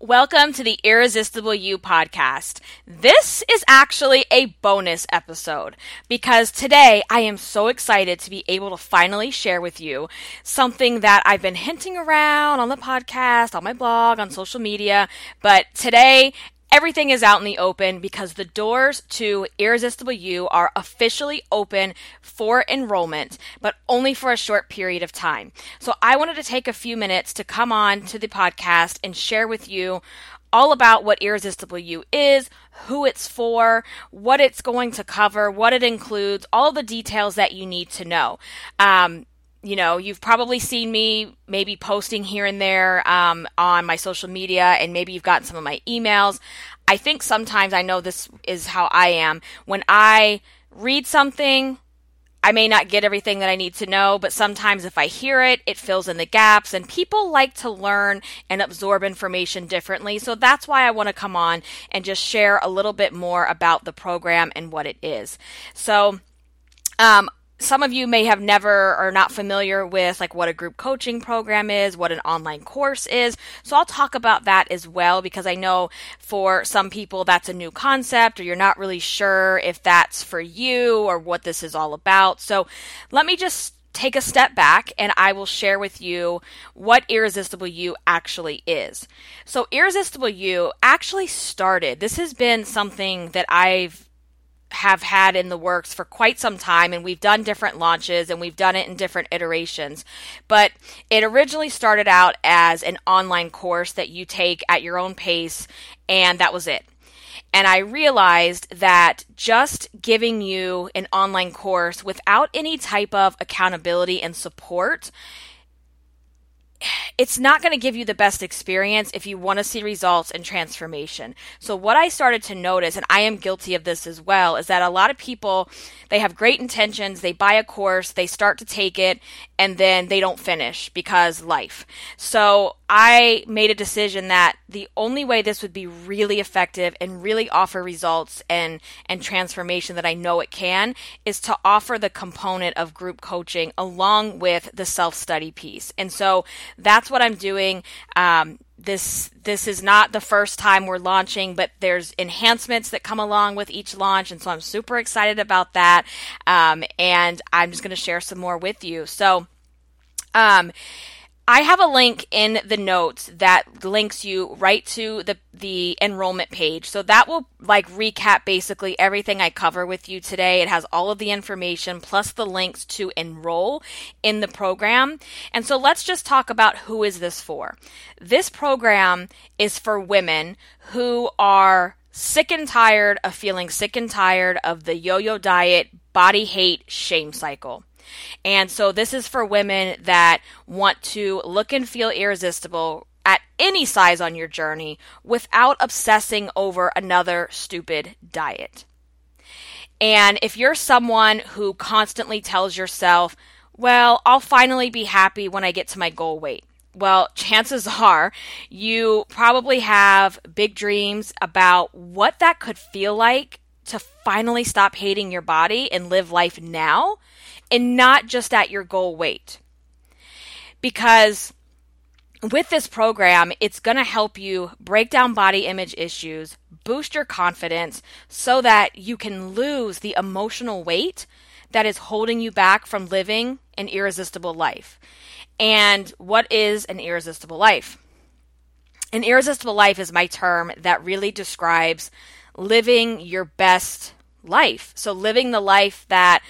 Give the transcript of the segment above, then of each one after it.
Welcome to the Irresistible You podcast. This is actually a bonus episode because today I am so excited to be able to finally share with you something that I've been hinting around on the podcast, on my blog, on social media. But today Everything is out in the open because the doors to Irresistible You are officially open for enrollment, but only for a short period of time. So I wanted to take a few minutes to come on to the podcast and share with you all about what Irresistible You is, who it's for, what it's going to cover, what it includes, all the details that you need to know. Um, you know, you've probably seen me maybe posting here and there um, on my social media, and maybe you've gotten some of my emails. I think sometimes I know this is how I am. When I read something, I may not get everything that I need to know, but sometimes if I hear it, it fills in the gaps, and people like to learn and absorb information differently. So that's why I want to come on and just share a little bit more about the program and what it is. So, um, some of you may have never or not familiar with like what a group coaching program is, what an online course is. So I'll talk about that as well because I know for some people that's a new concept or you're not really sure if that's for you or what this is all about. So let me just take a step back and I will share with you what Irresistible You actually is. So Irresistible You actually started, this has been something that I've have had in the works for quite some time and we've done different launches and we've done it in different iterations. But it originally started out as an online course that you take at your own pace and that was it. And I realized that just giving you an online course without any type of accountability and support it's not going to give you the best experience if you want to see results and transformation. So what I started to notice, and I am guilty of this as well, is that a lot of people, they have great intentions, they buy a course, they start to take it, and then they don't finish because life. So I made a decision that the only way this would be really effective and really offer results and, and transformation that I know it can is to offer the component of group coaching along with the self study piece. And so that's what I'm doing. Um, this this is not the first time we're launching, but there's enhancements that come along with each launch, and so I'm super excited about that. Um, and I'm just going to share some more with you. So, um, I have a link in the notes that links you right to the the enrollment page. So that will like recap basically everything I cover with you today. It has all of the information plus the links to enroll in the program. And so let's just talk about who is this for. This program is for women who are sick and tired of feeling sick and tired of the yo-yo diet, body hate, shame cycle. And so this is for women that want to look and feel irresistible at any size on your journey without obsessing over another stupid diet. And if you're someone who constantly tells yourself, well, I'll finally be happy when I get to my goal weight. Well, chances are you probably have big dreams about what that could feel like to finally stop hating your body and live life now and not just at your goal weight. Because with this program, it's going to help you break down body image issues, boost your confidence so that you can lose the emotional weight that is holding you back from living an irresistible life. And what is an irresistible life? An irresistible life is my term that really describes living your best life. So, living the life that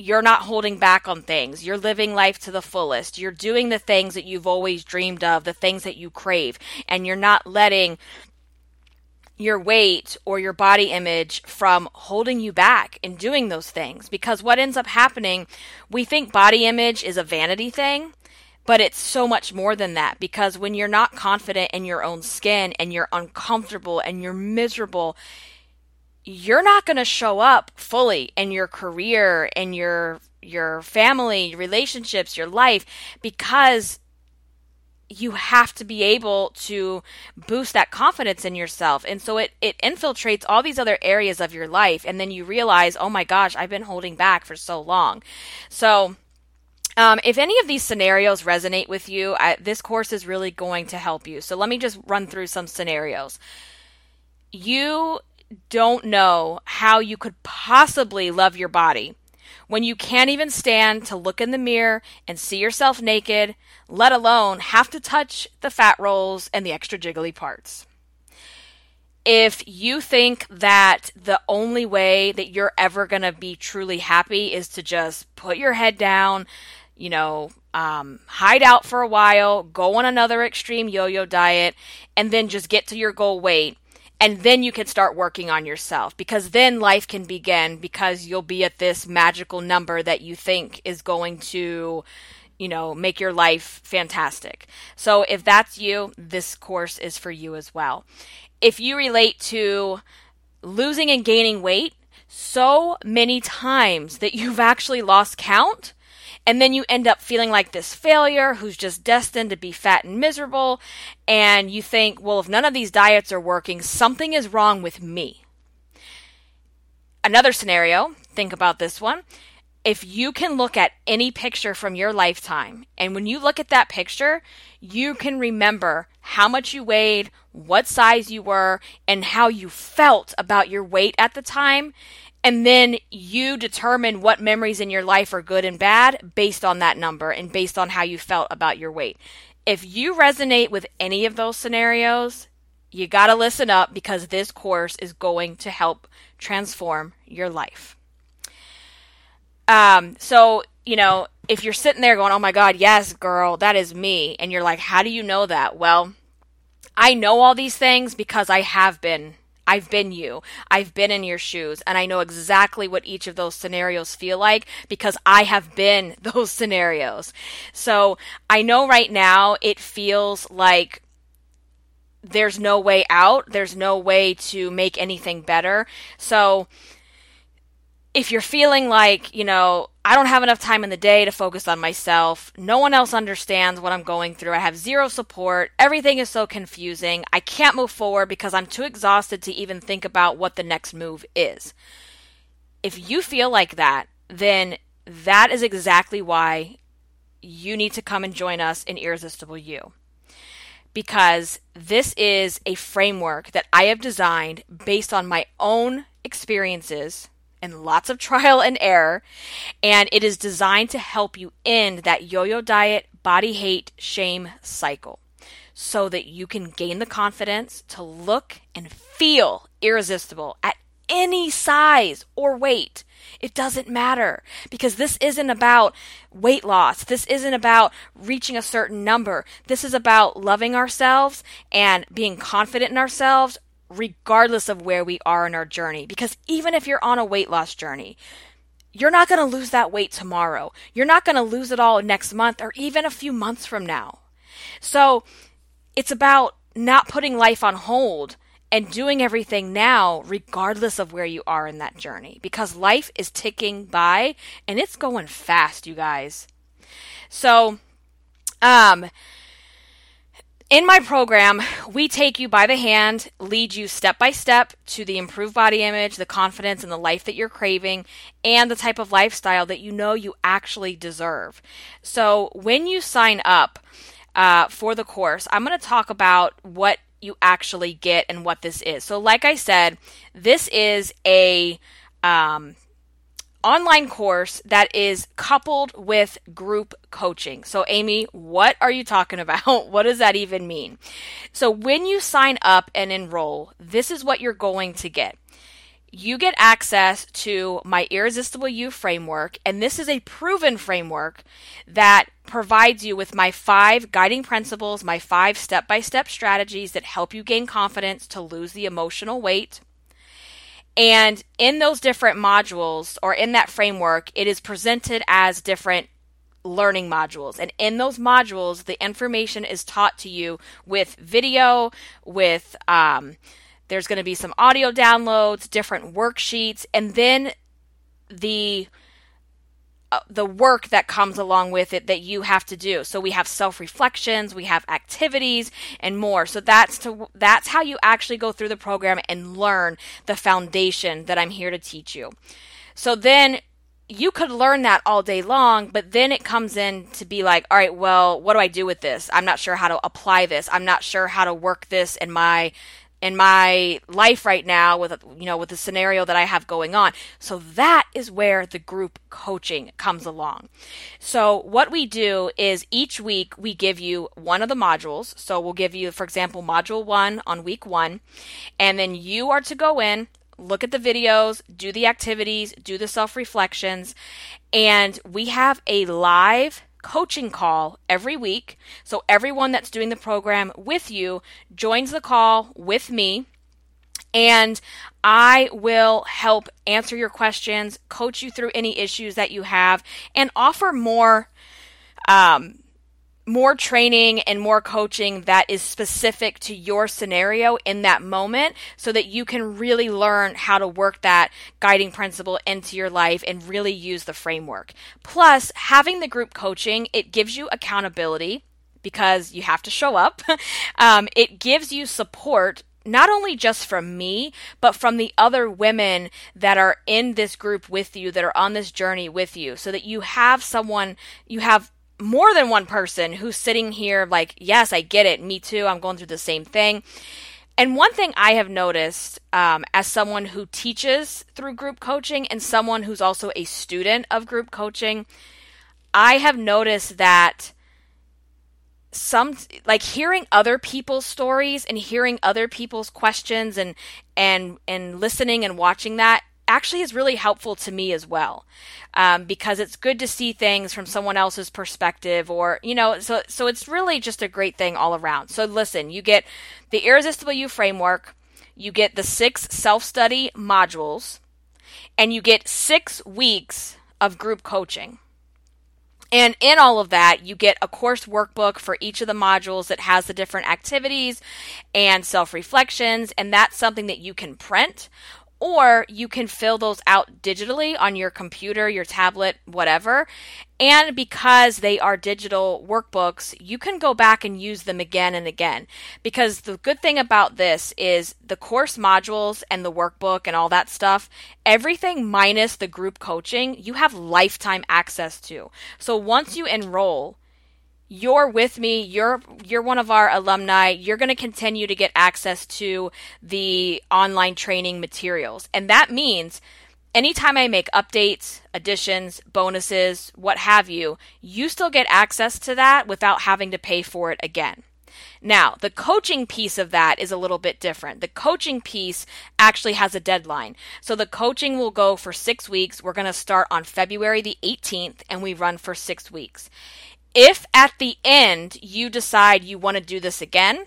you're not holding back on things. You're living life to the fullest. You're doing the things that you've always dreamed of, the things that you crave, and you're not letting your weight or your body image from holding you back in doing those things. Because what ends up happening, we think body image is a vanity thing, but it's so much more than that. Because when you're not confident in your own skin and you're uncomfortable and you're miserable, you're not going to show up fully in your career and your your family, your relationships, your life because you have to be able to boost that confidence in yourself. And so it, it infiltrates all these other areas of your life. And then you realize, oh my gosh, I've been holding back for so long. So Um, if any of these scenarios resonate with you, I, this course is really going to help you. So let me just run through some scenarios. You don't know how you could possibly love your body when you can't even stand to look in the mirror and see yourself naked, let alone have to touch the fat rolls and the extra jiggly parts if you think that the only way that you're ever going to be truly happy is to just put your head down, you know, um, hide out for a while, go on another extreme yo yo diet, and then just get to your goal weight. And then you can start working on yourself because then life can begin because you'll be at this magical number that you think is going to, you know, make your life fantastic. So if that's you, this course is for you as well if you relate to losing and gaining weight so many times that you've actually lost count, and then you end up feeling like this failure who's just destined to be fat and miserable, and you think, well, if none of these diets are working, something is wrong with me. Another scenario, think about this one. If you can look at any picture from your lifetime, and when you look at that picture, you can remember how much you weighed, what size you were, and how you felt about your weight at the time. And then you determine what memories in your life are good and bad based on that number and based on how you felt about your weight. If you resonate with any of those scenarios, you got to listen up because this course is going to help transform your life. Um, so, you know, if you're sitting there going, oh my God, yes, girl, that is me, and you're like, how do you know that? Well, I know all these things because I have been. I've been you. I've been in your shoes and I know exactly what each of those scenarios feel like because I have been those scenarios. So I know right now it feels like there's no way out. There's no way to make anything better. So if you're feeling like, you know, I don't have enough time in the day to focus on myself, no one else understands what I'm going through, I have zero support, everything is so confusing, I can't move forward because I'm too exhausted to even think about what the next move is. If you feel like that, then that is exactly why you need to come and join us in Irresistible You. Because this is a framework that I have designed based on my own experiences and lots of trial and error. And it is designed to help you end that yo yo diet, body hate, shame cycle so that you can gain the confidence to look and feel irresistible at any size or weight. It doesn't matter because this isn't about weight loss. This isn't about reaching a certain number. This is about loving ourselves and being confident in ourselves, regardless of where we are in our journey. Because even if you're on a weight loss journey, you're not going to lose that weight tomorrow. You're not going to lose it all next month or even a few months from now. So it's about not putting life on hold and doing everything now, regardless of where you are in that journey, because life is ticking by and it's going fast, you guys. So, um, in my program, we take you by the hand, lead you step by step to the improved body image, the confidence, and the life that you're craving, and the type of lifestyle that you know you actually deserve. So, when you sign up uh, for the course, I'm going to talk about what you actually get and what this is. So, like I said, this is a um, online course that is coupled with group coaching. So, Amy, what are you talking about? what does that even mean? So, when you sign up and enroll, this is what you're going to get. You get access to my Irresistible You framework, and this is a proven framework that provides you with my five guiding principles, my five step by step strategies that help you gain confidence to lose the emotional weight and in those different modules or in that framework, it is presented as different learning modules. And in those modules, the information is taught to you with video, with, um, there's going to be some audio downloads, different worksheets, and then the Uh, the work that comes along with it that you have to do. So we have self-reflections, we have activities and more. So that's to that's how you actually go through the program and learn the foundation that I'm here to teach you. So then you could learn that all day long, but then it comes in to be like, all right, well, what do I do with this? I'm not sure how to apply this. I'm not sure how to work this in my in my life right now with you know with the scenario that I have going on. So that is where the group coaching comes along. So what we do is each week we give you one of the modules. So we'll give you for example module 1 on week 1 and then you are to go in look at the videos, do the activities, do the self reflections, and we have a live coaching call every week. So everyone that's doing the program with you joins the call with me. And I will help answer your questions, coach you through any issues that you have, and offer more um, more training and more coaching that is specific to your scenario in that moment so that you can really learn how to work that guiding principle into your life and really use the framework. Plus, having the group coaching, it gives you accountability because you have to show up. um, it gives you support not only just from me, but from the other women that are in this group with you, that are on this journey with you, so that you have someone, you have more than one person who's sitting here like, yes, I get it. Me too. I'm going through the same thing. And one thing I have noticed um, as someone who teaches through group coaching and someone who's also a student of group coaching, I have noticed that some like hearing other people's stories and hearing other people's questions and and and listening and watching that actually is really helpful to me as well um, because it's good to see things from someone else's perspective or you know so so it's really just a great thing all around so listen you get the irresistible you framework you get the six self-study modules and you get six weeks of group coaching and in all of that, you get a course workbook for each of the modules that has the different activities and self reflections. And that's something that you can print or you can fill those out digitally on your computer, your tablet, whatever. And because they are digital workbooks, you can go back and use them again and again. Because the good thing about this is the course modules and the workbook and all that stuff, everything minus the group coaching, you have lifetime access to. So once you enroll, you're with me you're you're one of our alumni you're going to continue to get access to the online training materials and that means anytime i make updates additions bonuses what have you you still get access to that without having to pay for it again now, the coaching piece of that is a little bit different. The coaching piece actually has a deadline. So the coaching will go for six weeks. We're going to start on February the 18th and we run for six weeks. If at the end you decide you want to do this again,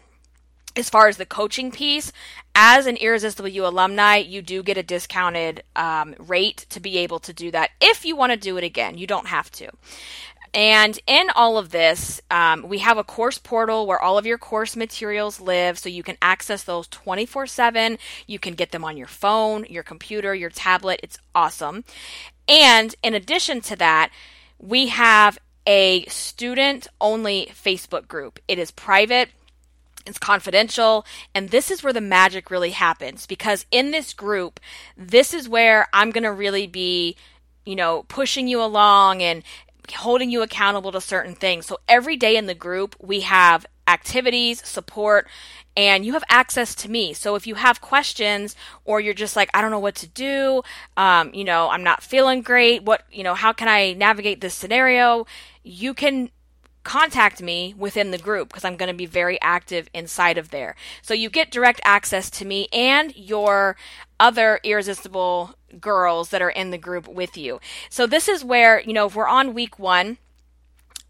as far as the coaching piece, as an Irresistible You alumni, you do get a discounted um, rate to be able to do that. If you want to do it again, you don't have to. And in all of this, um, we have a course portal where all of your course materials live, so you can access those 24 7. You can get them on your phone, your computer, your tablet. It's awesome. And in addition to that, we have a student only Facebook group. It is private. It's confidential, and this is where the magic really happens because in this group, this is where I'm going to really be, you know, pushing you along and holding you accountable to certain things. So every day in the group, we have activities, support, and you have access to me. So if you have questions or you're just like, I don't know what to do, um, you know, I'm not feeling great, what, you know, how can I navigate this scenario? You can contact me within the group because I'm going to be very active inside of there. So you get direct access to me and your other irresistible girls that are in the group with you. So this is where, you know, if we're on week one,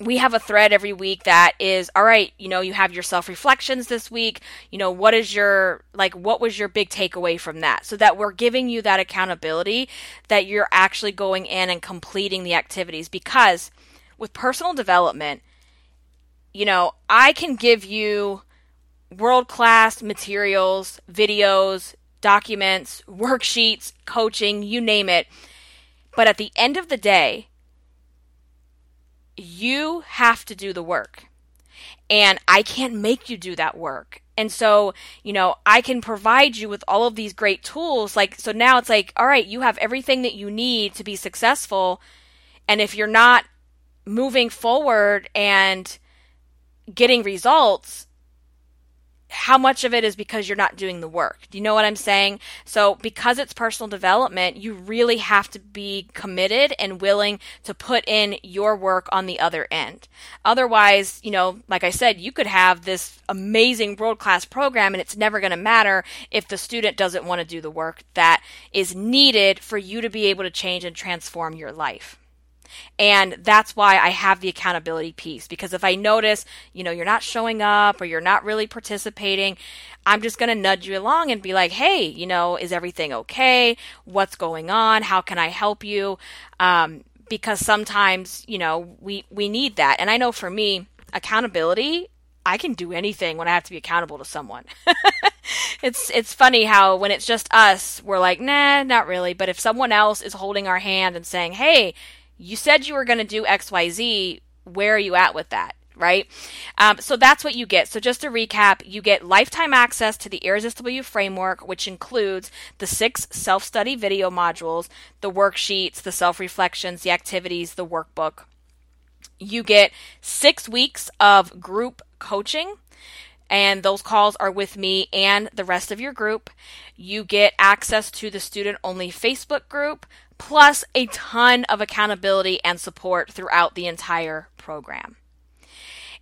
we have a thread every week that is all right you know you have your self reflections this week. You know what is your like what was your big takeaway from that? So that we're giving you that accountability that you're actually going in and completing the activities. Because with personal development you know i can give you world class materials videos documents worksheets coaching you name it. But at the end of the day you have to do the work. and I can't make you do that work. And so, you know, I can provide you with all of these great tools. Like, so now it's like, all right, you have everything that you need to be successful. And if you're not moving forward and getting results, how much of it is because you're not doing the work? Do you know what I'm saying? So, because it's personal development, you really have to be committed and willing to put in your work on the other end. Otherwise, you know, like I said, you could have this amazing world class program and it's never going to matter if the student doesn't want to do the work that is needed for you to be able to change and transform your life. And that's why I have the accountability piece because if I notice, you know, you're not showing up or you're not really participating, I'm just going to nudge you along and be like, hey, you know, is everything okay? What's going on? How can I help you? Um, because sometimes, you know, we, we need that. And I know for me, accountability I can do anything when I have to be accountable to someone. it's it's funny how when it's just us, we're like, nah, not really. But if someone else is holding our hand and saying, "Hey, you said you were going to do XYZ. Where are you at with that? Right? Um, so that's what you get. So, just to recap, you get lifetime access to the Irresistible You framework, which includes the six self study video modules, the worksheets, the self reflections, the activities, the workbook. You get six weeks of group coaching and those calls are with me and the rest of your group. You get access to the student only Facebook group, plus a ton of accountability and support throughout the entire program.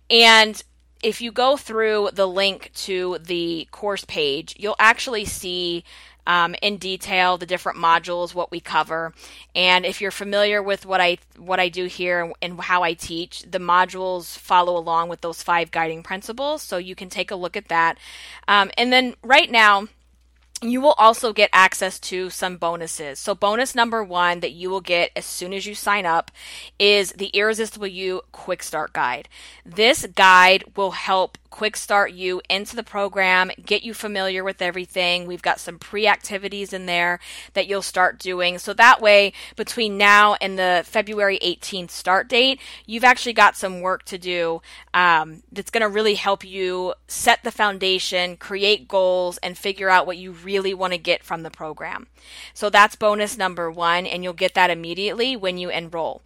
And if you go through the link to the course page, you'll actually see um, in detail the different modules, what we cover, and if you're familiar with what I what I do here and how I teach, the modules follow along with those five guiding principles. So you can take a look at that. Um, and then right now you will also get access to some bonuses. So, bonus number one that you will get as soon as you sign up is the Irresistible You Quick Start Guide. This guide will help quick start you into the program, get you familiar with everything. We've got some pre activities in there that you'll start doing. So that way, between now and the February 18th start date, you've actually got some work to do um, that's going to really help you set the foundation, create goals, and figure out what you really want to get from the program. So that's bonus number one, and you'll get that immediately when you enroll.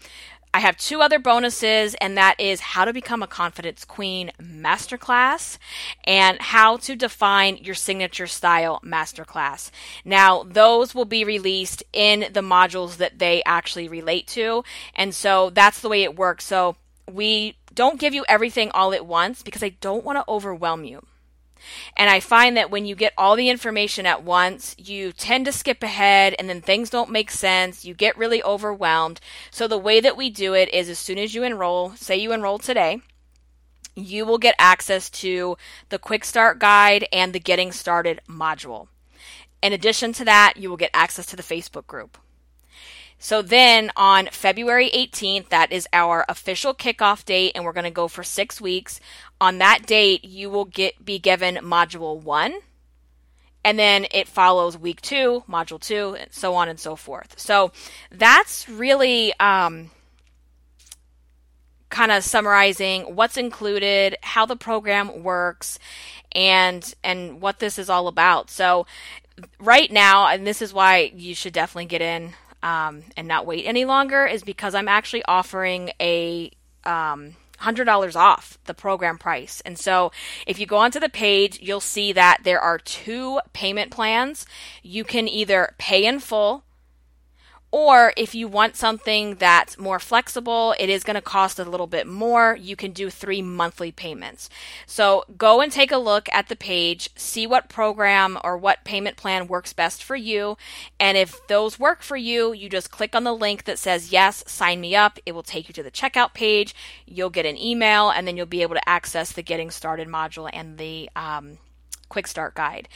I have two other bonuses, and that is how to become a confidence queen masterclass and how to define your signature style masterclass. Now, those will be released in the modules that they actually relate to, and so that's the way it works. So we don't give you everything all at once because I don't want to overwhelm you. And I find that when you get all the information at once, you tend to skip ahead and then things don't make sense. You get really overwhelmed. So the way that we do it is as soon as you enroll, say you enroll today, you will get access to the quick start guide and the getting started module. In addition to that, you will get access to the Facebook group. So then on February 18th, that is our official kickoff date, and we're going to go for six weeks. On that date, you will get be given module one, and then it follows week two, module two, and so on and so forth. So that's really um, kind of summarizing what's included, how the program works, and and what this is all about. So right now, and this is why you should definitely get in um, and not wait any longer is because I'm actually offering a um, $100 off the program price. And so if you go onto the page, you'll see that there are two payment plans. You can either pay in full or if you want something that's more flexible, it is going to cost a little bit more. You can do three monthly payments. So go and take a look at the page, see what program or what payment plan works best for you. And if those work for you, you just click on the link that says, Yes, sign me up. It will take you to the checkout page. You'll get an email, and then you'll be able to access the Getting Started module and the um, quick start guide.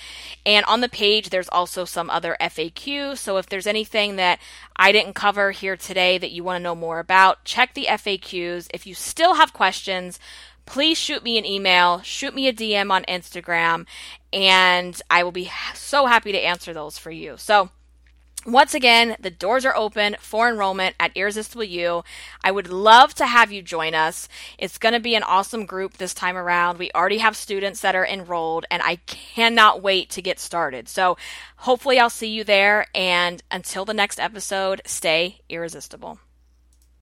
And on the page, there's also some other FAQ. So if there's anything that I didn't cover here today that you want to know more about, check the FAQs. If you still have questions, please shoot me an email, shoot me a DM on Instagram, and I will be so happy to answer those for you. So once again, the doors are open for enrollment at Irresistible You. I would love to have you join us. It's going to be an awesome group this time around. We already have students that are enrolled, and I cannot wait to get started. So, hopefully, I'll see you there. And until the next episode, stay irresistible.